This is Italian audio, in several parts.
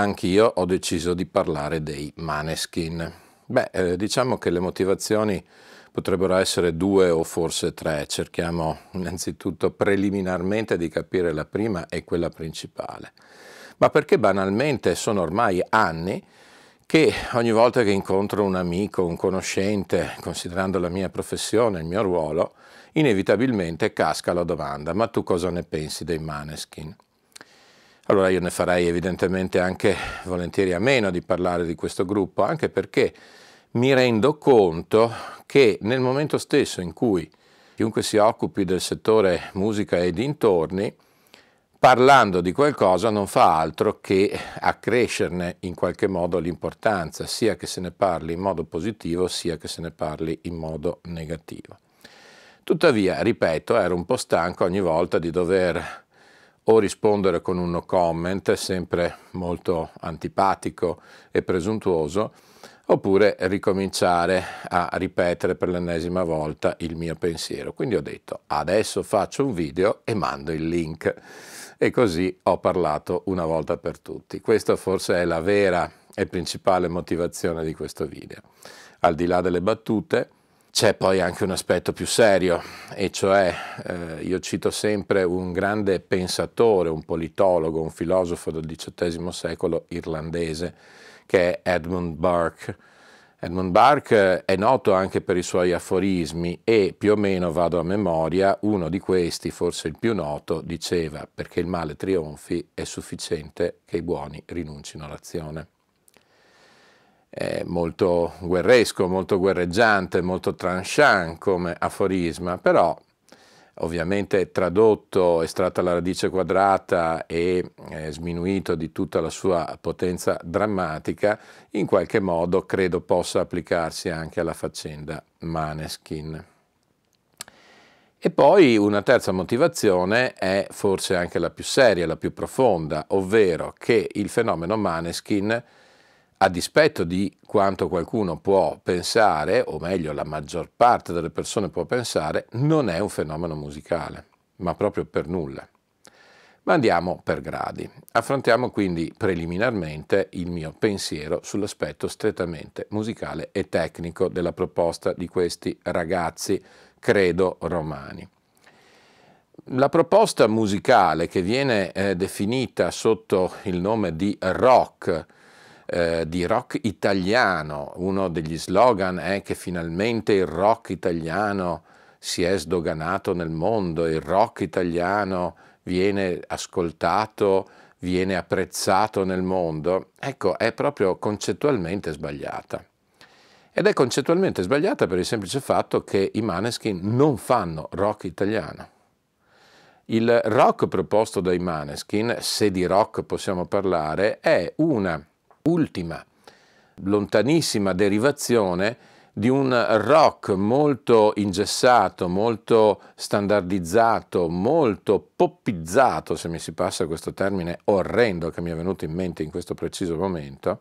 Anch'io ho deciso di parlare dei Maneskin. Beh, eh, diciamo che le motivazioni potrebbero essere due o forse tre. Cerchiamo innanzitutto preliminarmente di capire la prima e quella principale. Ma perché banalmente sono ormai anni che ogni volta che incontro un amico, un conoscente, considerando la mia professione, il mio ruolo, inevitabilmente casca la domanda, ma tu cosa ne pensi dei Maneskin? Allora io ne farei evidentemente anche volentieri a meno di parlare di questo gruppo, anche perché mi rendo conto che nel momento stesso in cui chiunque si occupi del settore musica e dintorni, parlando di qualcosa non fa altro che accrescerne in qualche modo l'importanza, sia che se ne parli in modo positivo, sia che se ne parli in modo negativo. Tuttavia, ripeto, ero un po' stanco ogni volta di dover o rispondere con un no comment, sempre molto antipatico e presuntuoso, oppure ricominciare a ripetere per l'ennesima volta il mio pensiero. Quindi ho detto adesso faccio un video e mando il link e così ho parlato una volta per tutti. Questa forse è la vera e principale motivazione di questo video. Al di là delle battute, c'è poi anche un aspetto più serio, e cioè eh, io cito sempre un grande pensatore, un politologo, un filosofo del XVIII secolo irlandese, che è Edmund Burke. Edmund Burke è noto anche per i suoi aforismi e più o meno vado a memoria, uno di questi, forse il più noto, diceva perché il male trionfi è sufficiente che i buoni rinuncino all'azione è molto guerresco, molto guerreggiante, molto tranchant come aforisma, però ovviamente tradotto, estratta la radice quadrata e eh, sminuito di tutta la sua potenza drammatica, in qualche modo credo possa applicarsi anche alla faccenda Maneskin. E poi una terza motivazione è forse anche la più seria, la più profonda, ovvero che il fenomeno Maneskin a dispetto di quanto qualcuno può pensare, o meglio la maggior parte delle persone può pensare, non è un fenomeno musicale, ma proprio per nulla. Ma andiamo per gradi. Affrontiamo quindi preliminarmente il mio pensiero sull'aspetto strettamente musicale e tecnico della proposta di questi ragazzi, credo romani. La proposta musicale che viene eh, definita sotto il nome di rock, eh, di rock italiano. Uno degli slogan è che finalmente il rock italiano si è sdoganato nel mondo, il rock italiano viene ascoltato, viene apprezzato nel mondo. Ecco, è proprio concettualmente sbagliata. Ed è concettualmente sbagliata per il semplice fatto che i Maneskin non fanno rock italiano. Il rock proposto dai Maneskin, se di rock possiamo parlare, è una ultima, lontanissima derivazione di un rock molto ingessato, molto standardizzato, molto poppizzato, se mi si passa questo termine orrendo che mi è venuto in mente in questo preciso momento,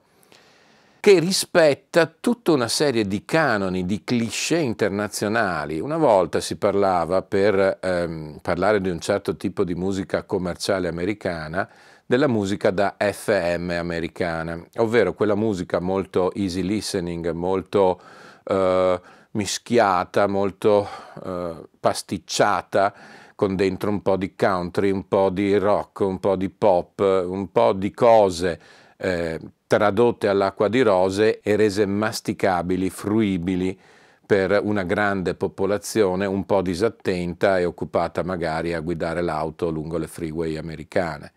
che rispetta tutta una serie di canoni, di cliché internazionali. Una volta si parlava, per ehm, parlare di un certo tipo di musica commerciale americana, della musica da FM americana, ovvero quella musica molto easy listening, molto eh, mischiata, molto eh, pasticciata, con dentro un po' di country, un po' di rock, un po' di pop, un po' di cose eh, tradotte all'acqua di rose e rese masticabili, fruibili per una grande popolazione un po' disattenta e occupata magari a guidare l'auto lungo le freeway americane.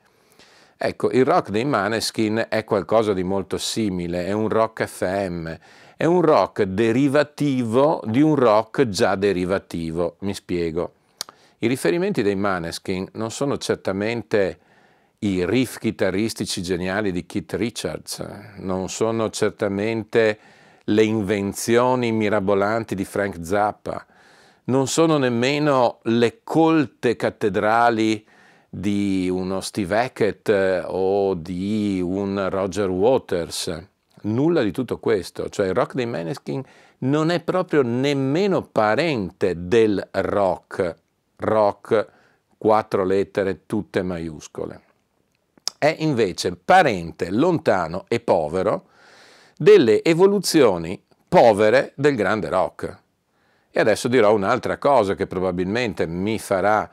Ecco, il rock dei Maneskin è qualcosa di molto simile, è un rock FM, è un rock derivativo di un rock già derivativo, mi spiego. I riferimenti dei Maneskin non sono certamente i riff chitarristici geniali di Keith Richards, non sono certamente le invenzioni mirabolanti di Frank Zappa, non sono nemmeno le colte cattedrali di uno Steve Hackett eh, o di un Roger Waters. Nulla di tutto questo, cioè il rock dei Maneskin non è proprio nemmeno parente del rock, rock, quattro lettere, tutte maiuscole. È invece parente lontano e povero delle evoluzioni povere del grande rock. E adesso dirò un'altra cosa che probabilmente mi farà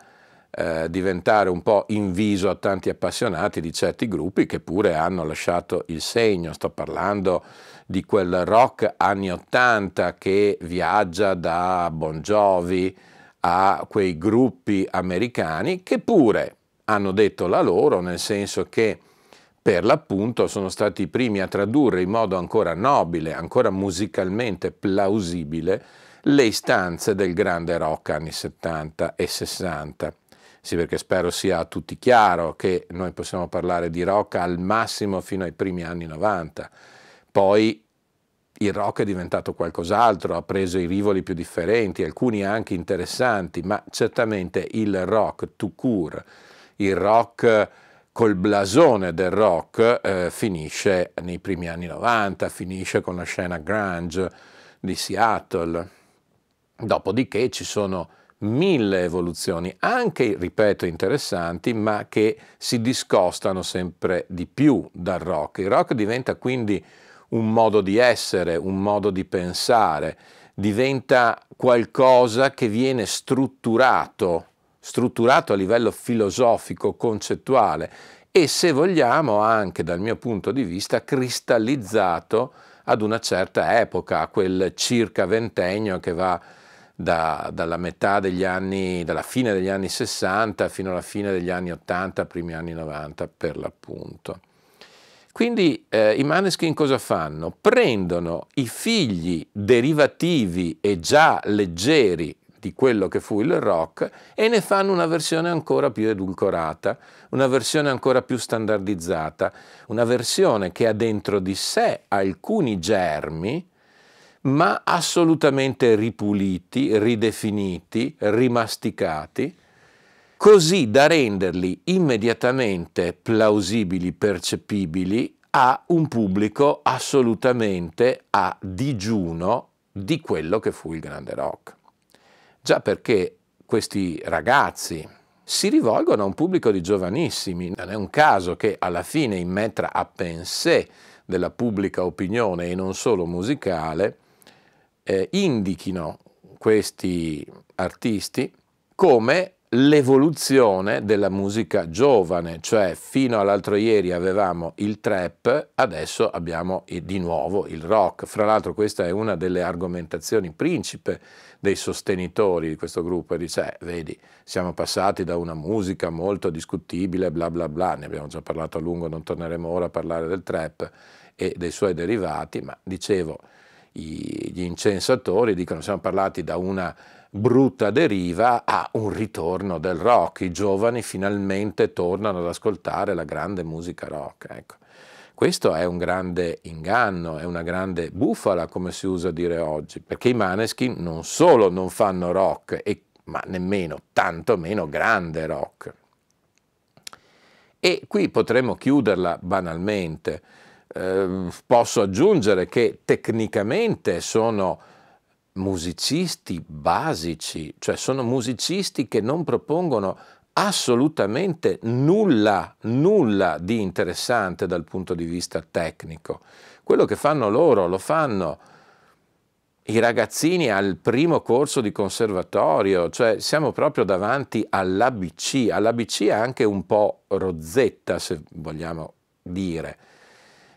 eh, diventare un po' inviso a tanti appassionati di certi gruppi che pure hanno lasciato il segno. Sto parlando di quel rock anni 80 che viaggia da Bon Jovi a quei gruppi americani che pure hanno detto la loro, nel senso che per l'appunto sono stati i primi a tradurre in modo ancora nobile, ancora musicalmente plausibile, le istanze del grande rock anni 70 e 60. Sì, perché spero sia a tutti chiaro che noi possiamo parlare di rock al massimo fino ai primi anni 90. Poi il rock è diventato qualcos'altro, ha preso i rivoli più differenti, alcuni anche interessanti, ma certamente il rock tout court, il rock col blasone del rock eh, finisce nei primi anni 90, finisce con la scena grunge di Seattle. Dopodiché ci sono mille evoluzioni, anche, ripeto, interessanti, ma che si discostano sempre di più dal rock. Il rock diventa quindi un modo di essere, un modo di pensare, diventa qualcosa che viene strutturato, strutturato a livello filosofico, concettuale e se vogliamo anche dal mio punto di vista cristallizzato ad una certa epoca, a quel circa ventennio che va da, dalla metà degli anni, dalla fine degli anni 60 fino alla fine degli anni 80, primi anni 90 per l'appunto. Quindi eh, i Maneskin cosa fanno? Prendono i figli derivativi e già leggeri di quello che fu il rock e ne fanno una versione ancora più edulcorata, una versione ancora più standardizzata, una versione che ha dentro di sé alcuni germi ma assolutamente ripuliti, ridefiniti, rimasticati, così da renderli immediatamente plausibili, percepibili a un pubblico assolutamente a digiuno di quello che fu il grande rock. Già perché questi ragazzi si rivolgono a un pubblico di giovanissimi, non è un caso che alla fine in metra a pensée della pubblica opinione e non solo musicale, eh, indichino questi artisti come l'evoluzione della musica giovane, cioè fino all'altro ieri avevamo il trap, adesso abbiamo di nuovo il rock. Fra l'altro questa è una delle argomentazioni principe dei sostenitori di questo gruppo, dice, eh, vedi, siamo passati da una musica molto discutibile, bla bla bla, ne abbiamo già parlato a lungo, non torneremo ora a parlare del trap e dei suoi derivati, ma dicevo, gli incensatori dicono siamo parlati da una brutta deriva a un ritorno del rock, i giovani finalmente tornano ad ascoltare la grande musica rock. Ecco. Questo è un grande inganno, è una grande bufala, come si usa dire oggi, perché i Maneskin non solo non fanno rock, e, ma nemmeno, tanto meno grande rock. E qui potremmo chiuderla banalmente Ehm, posso aggiungere che tecnicamente sono musicisti basici, cioè sono musicisti che non propongono assolutamente nulla, nulla di interessante dal punto di vista tecnico. Quello che fanno loro lo fanno i ragazzini al primo corso di conservatorio, cioè siamo proprio davanti all'ABC, all'ABC anche un po' rozzetta se vogliamo dire,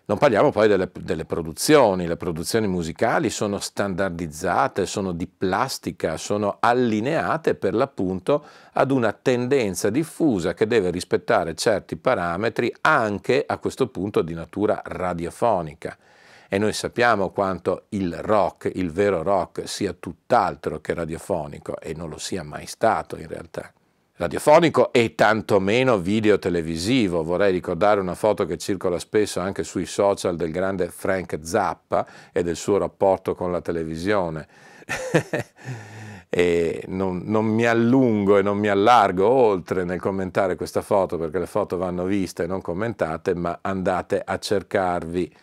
Non parliamo poi delle, delle, produzioni, le produzioni musicali sono standardizzate, sono di plastica, sono allineate per l'appunto ad una tendenza diffusa che deve rispettare certi parametri anche a questo punto di natura radiofonica. E noi sappiamo quanto il rock, il vero rock, sia tutt'altro che radiofonico e non lo sia mai stato in realtà radiofonico e tantomeno video televisivo. Vorrei ricordare una foto che circola spesso anche sui social del grande Frank Zappa e del suo rapporto con la televisione. e non, non, mi allungo e non mi allargo oltre nel commentare questa foto perché le foto vanno viste e non commentate, ma andate a cercarvi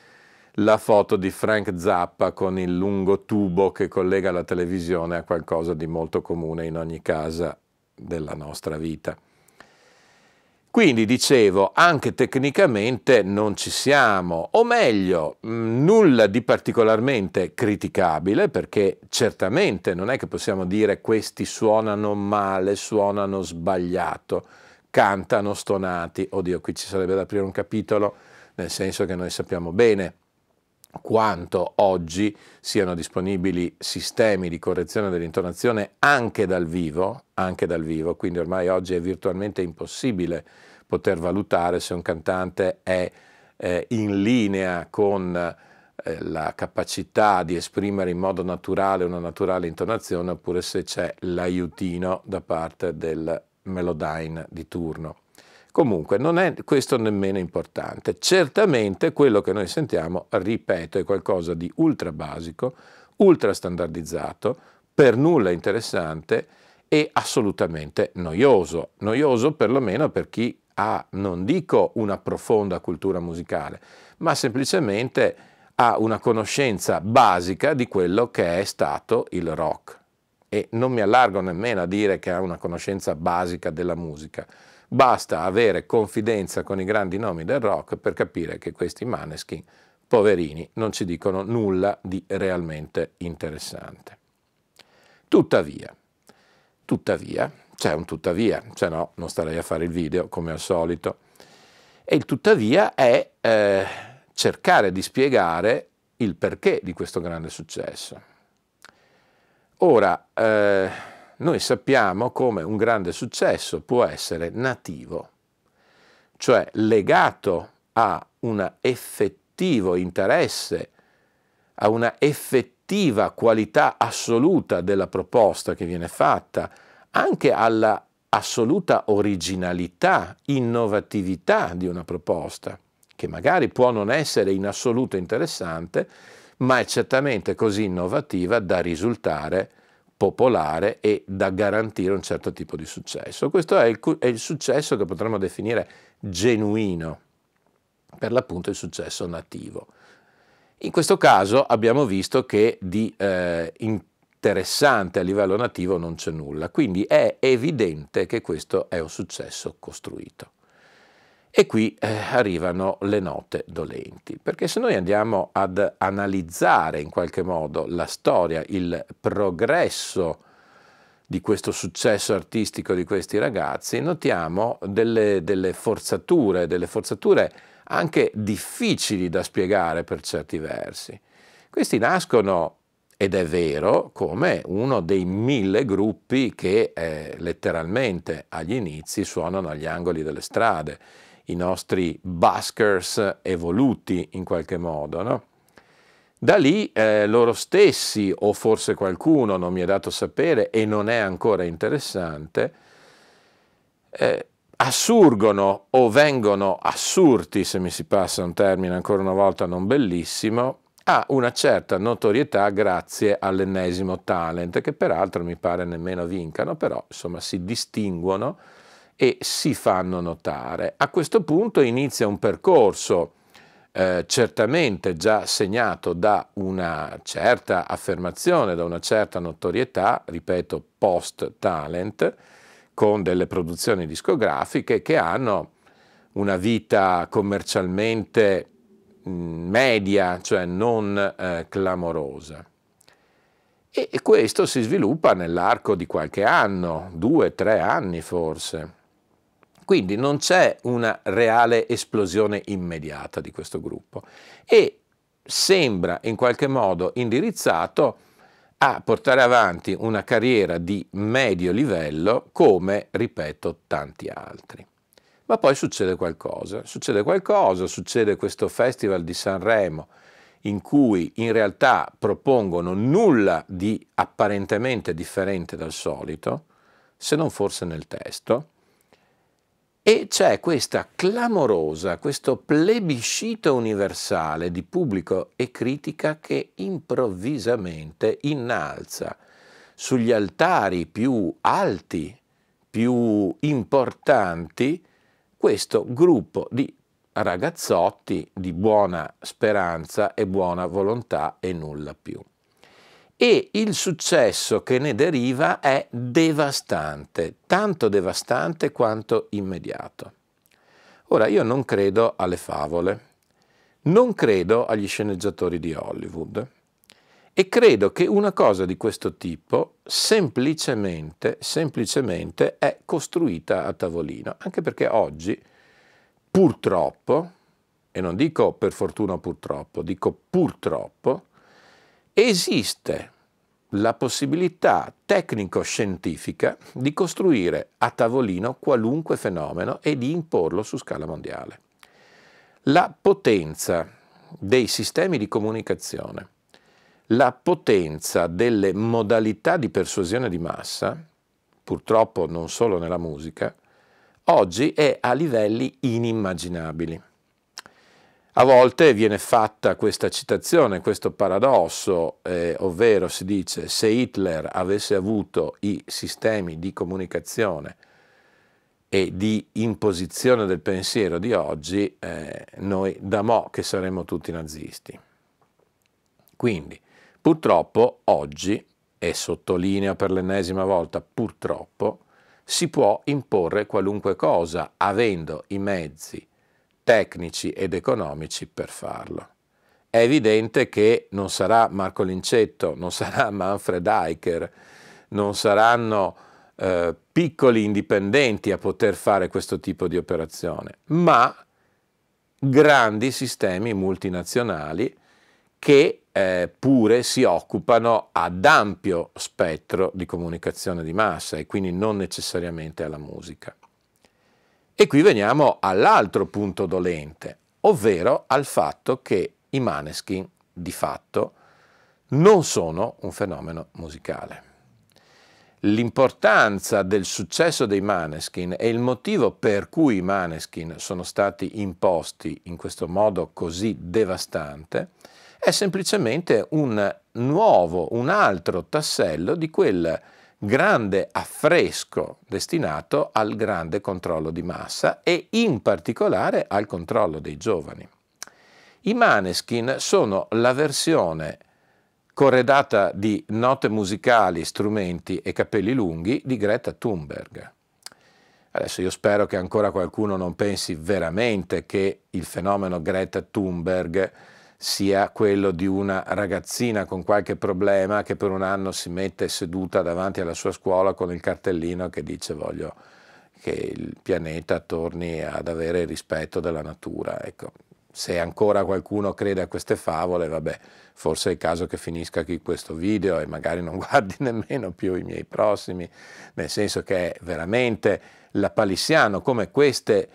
la foto di Frank Zappa con il lungo tubo che collega la televisione a qualcosa di molto comune in ogni casa della nostra vita. Quindi dicevo, anche tecnicamente non ci siamo, o meglio, mm, nulla di particolarmente criticabile, perché certamente non è che possiamo dire questi suonano male, suonano sbagliato, cantano stonati. Oddio, qui ci sarebbe da aprire un capitolo, nel senso che noi sappiamo bene quanto oggi siano disponibili sistemi di correzione dell'intonazione anche dal vivo, anche dal vivo, quindi ormai oggi è virtualmente impossibile poter valutare se un cantante è eh, in linea con eh, la capacità di esprimere in modo naturale una naturale intonazione oppure se c'è l'aiutino da parte del melodyne di turno. Comunque non è questo nemmeno importante. Certamente quello che noi sentiamo, ripeto, è qualcosa di ultra basico, ultra standardizzato, per nulla interessante e assolutamente noioso. Noioso perlomeno per chi ha, non dico una profonda cultura musicale, ma semplicemente ha una conoscenza basica di quello che è stato il rock. E non mi allargo nemmeno a dire che ha una conoscenza basica della musica Basta avere confidenza con i grandi nomi del rock per capire che questi Maneskin, poverini, non ci dicono nulla di realmente interessante. Tuttavia, tuttavia, c'è un tuttavia, se no non starei a fare il video come al solito, e il tuttavia è eh, cercare di spiegare il perché di questo grande successo. Ora, eh, noi sappiamo come un grande successo può essere nativo, cioè legato a un effettivo interesse, a una effettiva qualità assoluta della proposta che viene fatta, anche alla assoluta originalità, innovatività di una proposta, che magari può non essere in assoluto interessante, ma è certamente così innovativa da risultare popolare e da garantire un certo tipo di successo. Questo è il, è il successo che potremmo definire genuino, per l'appunto il successo nativo. In questo caso abbiamo visto che di eh, interessante a livello nativo non c'è nulla, quindi è evidente che questo è un successo costruito. E qui eh, arrivano le note dolenti, perché se noi andiamo ad analizzare in qualche modo la storia, il progresso di questo successo artistico di questi ragazzi, notiamo delle, delle forzature, delle forzature anche difficili da spiegare per certi versi. Questi nascono, ed è vero, come uno dei mille gruppi che eh, letteralmente agli inizi suonano agli angoli delle strade i nostri buskers evoluti in qualche modo. No? Da lì eh, loro stessi, o forse qualcuno, non mi è dato sapere e non è ancora interessante, eh, assurgono o vengono assurti, se mi si passa un termine ancora una volta non bellissimo, a una certa notorietà grazie all'ennesimo talent, che peraltro mi pare nemmeno vincano, però insomma si distinguono e si fanno notare. A questo punto inizia un percorso eh, certamente già segnato da una certa affermazione, da una certa notorietà, ripeto, post-talent, con delle produzioni discografiche che hanno una vita commercialmente mm, media, cioè non eh, clamorosa. E, e questo si sviluppa nell'arco di qualche anno, due, tre anni forse Quindi non c'è una reale esplosione immediata di questo gruppo e sembra in qualche modo indirizzato a portare avanti una carriera di medio livello come, ripeto, tanti altri. Ma poi succede qualcosa, succede qualcosa, succede questo festival di Sanremo in cui in realtà propongono nulla di apparentemente differente dal solito, se non forse nel testo, e c'è questa clamorosa, questo plebiscito universale di pubblico e critica che improvvisamente innalza sugli altari più alti, più importanti, questo gruppo di ragazzotti di buona speranza e buona volontà e nulla più e il successo che ne deriva è devastante, tanto devastante quanto immediato. Ora, io non credo alle favole, non credo agli sceneggiatori di Hollywood e credo che una cosa di questo tipo semplicemente, semplicemente è costruita a tavolino, anche perché oggi, purtroppo, e non dico per fortuna purtroppo, dico purtroppo, esiste la possibilità tecnico-scientifica di costruire a tavolino qualunque fenomeno e di imporlo su scala mondiale. La potenza dei sistemi di comunicazione, la potenza delle modalità di persuasione di massa, purtroppo non solo nella musica, oggi è a livelli inimmaginabili. A volte viene fatta questa citazione, questo paradosso, eh, ovvero si dice se Hitler avesse avuto i sistemi di comunicazione e di imposizione del pensiero di oggi, eh, noi da mo' che saremmo tutti nazisti. Quindi, purtroppo oggi, e sottolineo per l'ennesima volta purtroppo, si può imporre qualunque cosa avendo i mezzi tecnici ed economici per farlo. È evidente che non sarà Marco Lincetto, non sarà Manfred Eicher, non saranno eh, piccoli indipendenti a poter fare questo tipo di operazione, ma grandi sistemi multinazionali che eh, pure si occupano ad ampio spettro di comunicazione di massa e quindi non necessariamente alla musica. E qui veniamo all'altro punto dolente, ovvero al fatto che i maneskin di fatto non sono un fenomeno musicale. L'importanza del successo dei Maneskin e il motivo per cui i Maneskin sono stati imposti in questo modo così devastante è semplicemente un nuovo, un altro tassello di quel grande affresco destinato al grande controllo di massa e in particolare al controllo dei giovani. I Maneskin sono la versione corredata di note musicali, strumenti e capelli lunghi di Greta Thunberg. Adesso io spero che ancora qualcuno non pensi veramente che il fenomeno Greta Thunberg sia quello di una ragazzina con qualche problema che per un anno si mette seduta davanti alla sua scuola con il cartellino che dice voglio che il pianeta torni ad avere rispetto della natura. Ecco, se ancora qualcuno crede a queste favole, vabbè, forse è il caso che finisca qui questo video e magari non guardi nemmeno più i miei prossimi, nel senso che è veramente lapalissiano come queste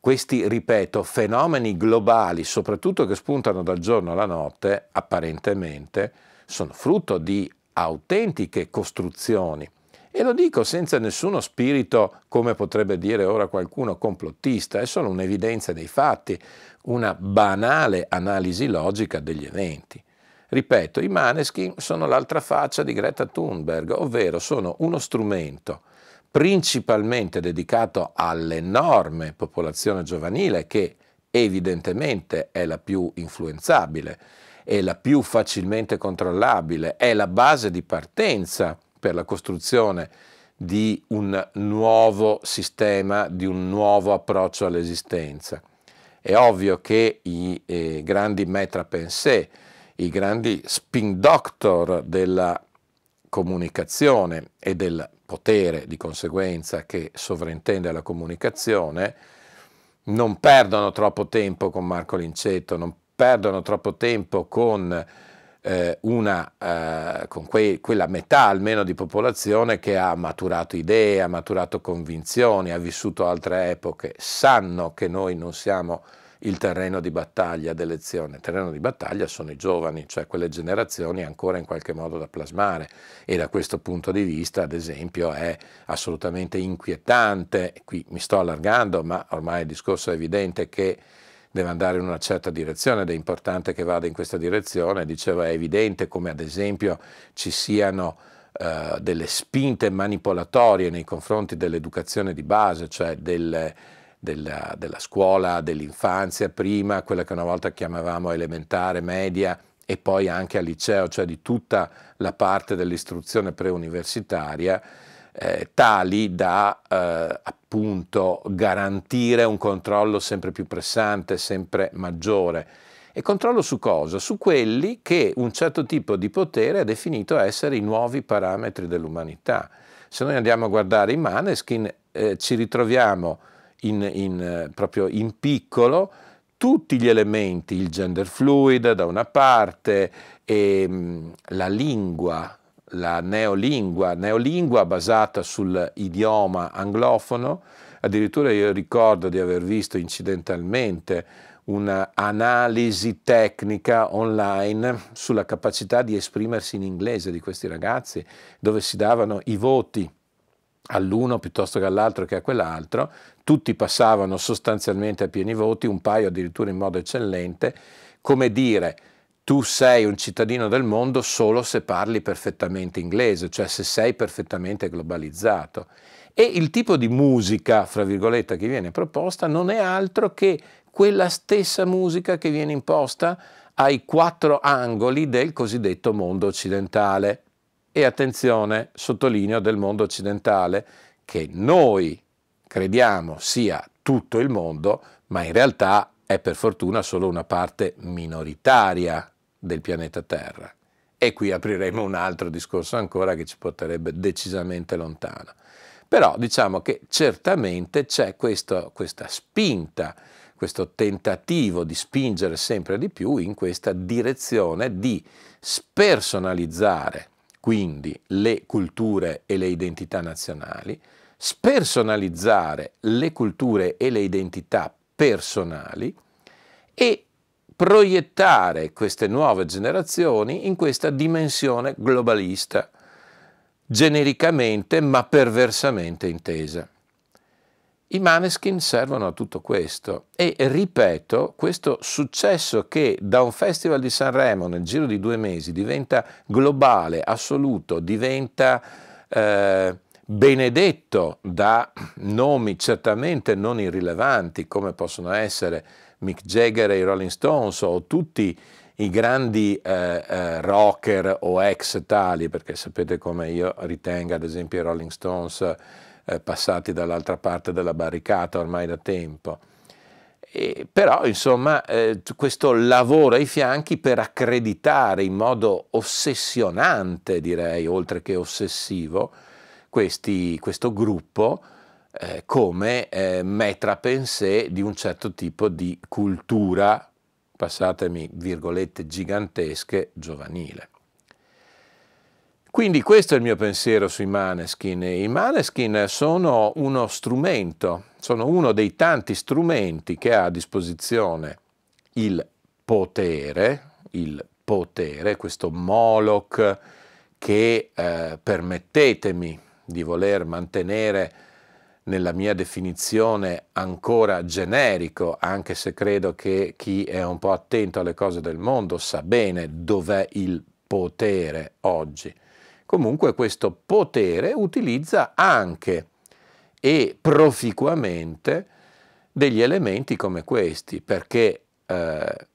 questi, ripeto, fenomeni globali, soprattutto che spuntano dal giorno alla notte, apparentemente, sono frutto di autentiche costruzioni. E lo dico senza nessuno spirito, come potrebbe dire ora qualcuno, complottista, è solo un'evidenza dei fatti, una banale analisi logica degli eventi. Ripeto, i Maneskin sono l'altra faccia di Greta Thunberg, ovvero sono uno strumento principalmente dedicato all'enorme popolazione giovanile che evidentemente è la più influenzabile, è la più facilmente controllabile, è la base di partenza per la costruzione di un nuovo sistema, di un nuovo approccio all'esistenza. È ovvio che i eh, grandi metra pensée, i grandi spin doctor della comunicazione e del potere di conseguenza che sovrintende alla comunicazione, non perdono troppo tempo con Marco Lincetto, non perdono troppo tempo con, eh, una, eh, con quei, quella metà almeno di popolazione che ha maturato idee, ha maturato convinzioni, ha vissuto altre epoche, sanno che noi non siamo il terreno di battaglia d'elezione. Il terreno di battaglia sono i giovani, cioè quelle generazioni ancora in qualche modo da plasmare e da questo punto di vista, ad esempio, è assolutamente inquietante, qui mi sto allargando, ma ormai il discorso è evidente che deve andare in una certa direzione ed è importante che vada in questa direzione. Dicevo, è evidente come ad esempio ci siano uh, delle spinte manipolatorie nei confronti dell'educazione di base, cioè del della, della scuola, dell'infanzia prima, quella che una volta chiamavamo elementare, media e poi anche al liceo, cioè di tutta la parte dell'istruzione preuniversitaria, eh, tali da eh, appunto garantire un controllo sempre più pressante, sempre maggiore. E controllo su cosa? Su quelli che un certo tipo di potere ha definito essere i nuovi parametri dell'umanità. Se noi andiamo a guardare i Maneskin, eh, ci ritroviamo in, in, eh, proprio in piccolo tutti gli elementi, il gender fluid da una parte, e, mh, la lingua, la neolingua, neolingua basata sull'idioma anglofono, addirittura io ricordo di aver visto incidentalmente un'analisi tecnica online sulla capacità di esprimersi in inglese di questi ragazzi, dove si davano i voti all'uno piuttosto che all'altro che a quell'altro, tutti passavano sostanzialmente a pieni voti, un paio addirittura in modo eccellente, come dire tu sei un cittadino del mondo solo se parli perfettamente inglese, cioè se sei perfettamente globalizzato. E il tipo di musica, fra virgolette, che viene proposta non è altro che quella stessa musica che viene imposta ai quattro angoli del cosiddetto mondo occidentale e attenzione, sottolineo del mondo occidentale, che noi crediamo sia tutto il mondo, ma in realtà è per fortuna solo una parte minoritaria del pianeta Terra. E qui apriremo un altro discorso ancora che ci porterebbe decisamente lontano. Però diciamo che certamente c'è questo, questa spinta, questo tentativo di spingere sempre di più in questa direzione di spersonalizzare quindi le culture e le identità nazionali, spersonalizzare le culture e le identità personali e proiettare queste nuove generazioni in questa dimensione globalista, genericamente ma perversamente intesa. I Maneskin servono a tutto questo e ripeto, questo successo che da un festival di Sanremo nel giro di due mesi diventa globale, assoluto, diventa eh, benedetto da nomi certamente non irrilevanti come possono essere Mick Jagger e i Rolling Stones o tutti i grandi eh, eh, rocker o ex tali, perché sapete come io ritenga ad esempio i Rolling Stones eh, passati dall'altra parte della barricata ormai da tempo. E, però insomma eh, questo lavoro ai fianchi per accreditare in modo ossessionante direi oltre che ossessivo questi, questo gruppo eh, come eh, metra pensée di un certo tipo di cultura passatemi virgolette gigantesche giovanile. Quindi questo è il mio pensiero sui Maneskin. I Maneskin sono uno strumento, sono uno dei tanti strumenti che ha a disposizione il potere, il potere, questo Moloch che eh, permettetemi di voler mantenere nella mia definizione ancora generico, anche se credo che chi è un po' attento alle cose del mondo sa bene dov'è il potere oggi. Comunque questo potere utilizza anche e proficuamente degli elementi come questi, perché eh,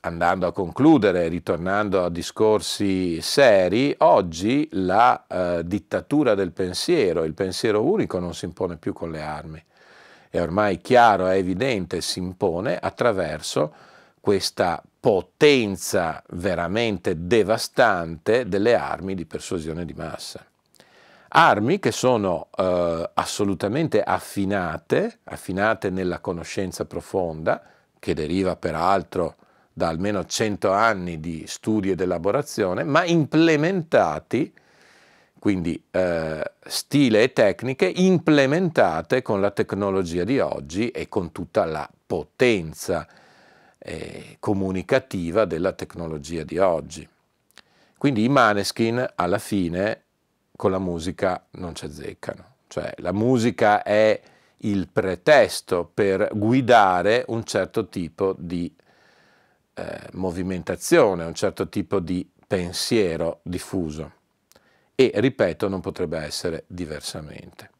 andando a concludere, ritornando a discorsi seri, oggi la eh, dittatura del pensiero, il pensiero unico non si impone più con le armi, è ormai chiaro, è evidente, si impone attraverso questa potenza veramente devastante delle armi di persuasione di massa. Armi che sono eh, assolutamente affinate, affinate nella conoscenza profonda, che deriva peraltro da almeno 100 anni di studi ed elaborazione, ma implementati, quindi eh, stile e tecniche implementate con la tecnologia di oggi e con tutta la potenza eh, comunicativa della tecnologia di oggi. Quindi i maneskin alla fine con la musica non ci azzeccano, cioè la musica è il pretesto per guidare un certo tipo di eh, movimentazione, un certo tipo di pensiero diffuso. E, ripeto, non potrebbe essere diversamente.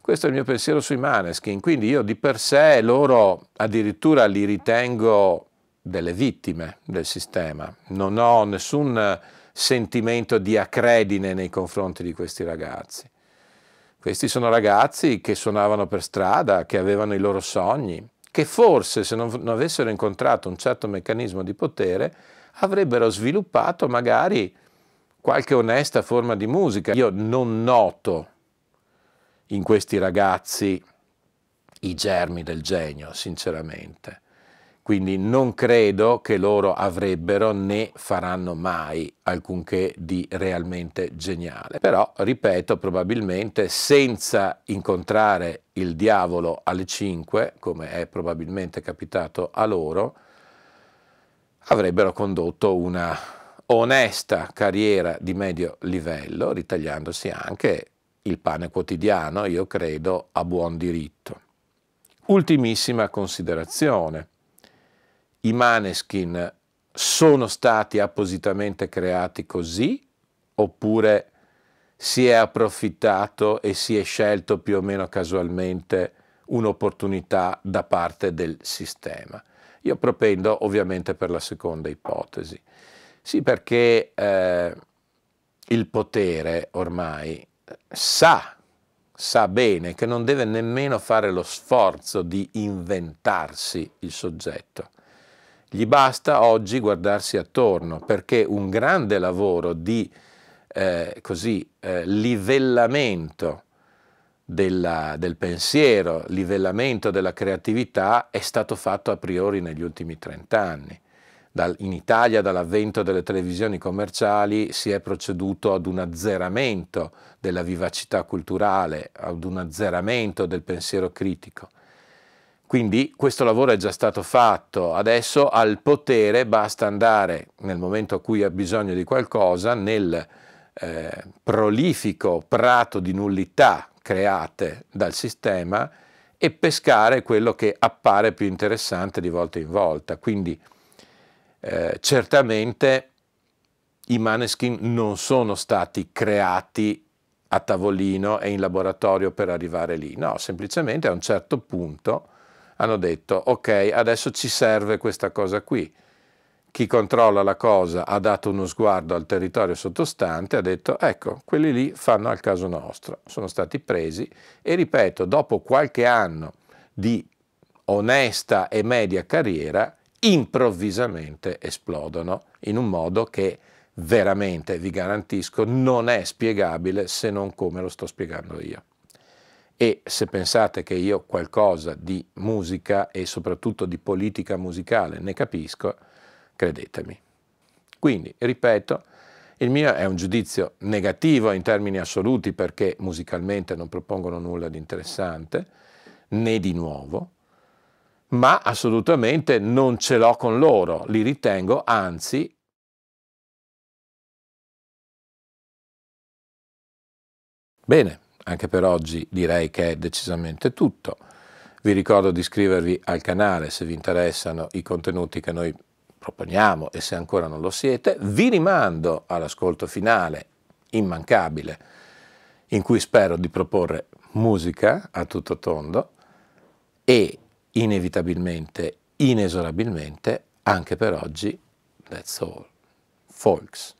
Questo è il mio pensiero sui Maneskin, quindi io di per sé loro addirittura li ritengo delle vittime del sistema. Non ho nessun sentimento di acredine nei confronti di questi ragazzi. Questi sono ragazzi che suonavano per strada, che avevano i loro sogni, che forse se non, avessero incontrato un certo meccanismo di potere avrebbero sviluppato magari qualche onesta forma di musica. Io non noto in questi ragazzi i germi del genio, sinceramente. Quindi non credo che loro avrebbero né faranno mai alcunché di realmente geniale. Però, ripeto, probabilmente senza incontrare il diavolo alle 5, come è probabilmente capitato a loro, avrebbero condotto una onesta carriera di medio livello, ritagliandosi anche il pane quotidiano, io credo, a buon diritto. Ultimissima considerazione i maneskin sono stati appositamente creati così oppure si è approfittato e si è scelto più o meno casualmente un'opportunità da parte del sistema. Io propendo ovviamente per la seconda ipotesi. Sì, perché eh, il potere ormai sa, sa bene che non deve nemmeno fare lo sforzo di inventarsi il soggetto gli basta oggi guardarsi attorno perché un grande lavoro di eh, così, eh, livellamento della, del pensiero, livellamento della creatività è stato fatto a priori negli ultimi 30 anni. Dal, in Italia dall'avvento delle televisioni commerciali si è proceduto ad un azzeramento della vivacità culturale, ad un azzeramento del pensiero critico. Quindi questo lavoro è già stato fatto, adesso al potere basta andare nel momento a cui ha bisogno di qualcosa nel eh, prolifico prato di nullità create dal sistema e pescare quello che appare più interessante di volta in volta. Quindi eh, certamente i maneskin non sono stati creati a tavolino e in laboratorio per arrivare lì, no, semplicemente a un certo punto hanno detto ok, adesso ci serve questa cosa qui. Chi controlla la cosa ha dato uno sguardo al territorio sottostante, ha detto ecco, quelli lì fanno al caso nostro, sono stati presi e ripeto, dopo qualche anno di onesta e media carriera, improvvisamente esplodono in un modo che veramente, vi garantisco, non è spiegabile se non come lo sto spiegando io e se pensate che io qualcosa di musica e soprattutto di politica musicale ne capisco, credetemi. Quindi, ripeto, il mio è un giudizio negativo in termini assoluti perché musicalmente non propongono nulla di interessante né di nuovo, ma assolutamente non ce l'ho con loro, li ritengo anzi Bene, anche per oggi direi che è decisamente tutto. Vi ricordo di iscrivervi al canale se vi interessano i contenuti che noi proponiamo e se ancora non lo siete. Vi rimando all'ascolto finale, immancabile, in cui spero di proporre musica a tutto tondo e inevitabilmente, inesorabilmente, anche per oggi, that's all. Folks.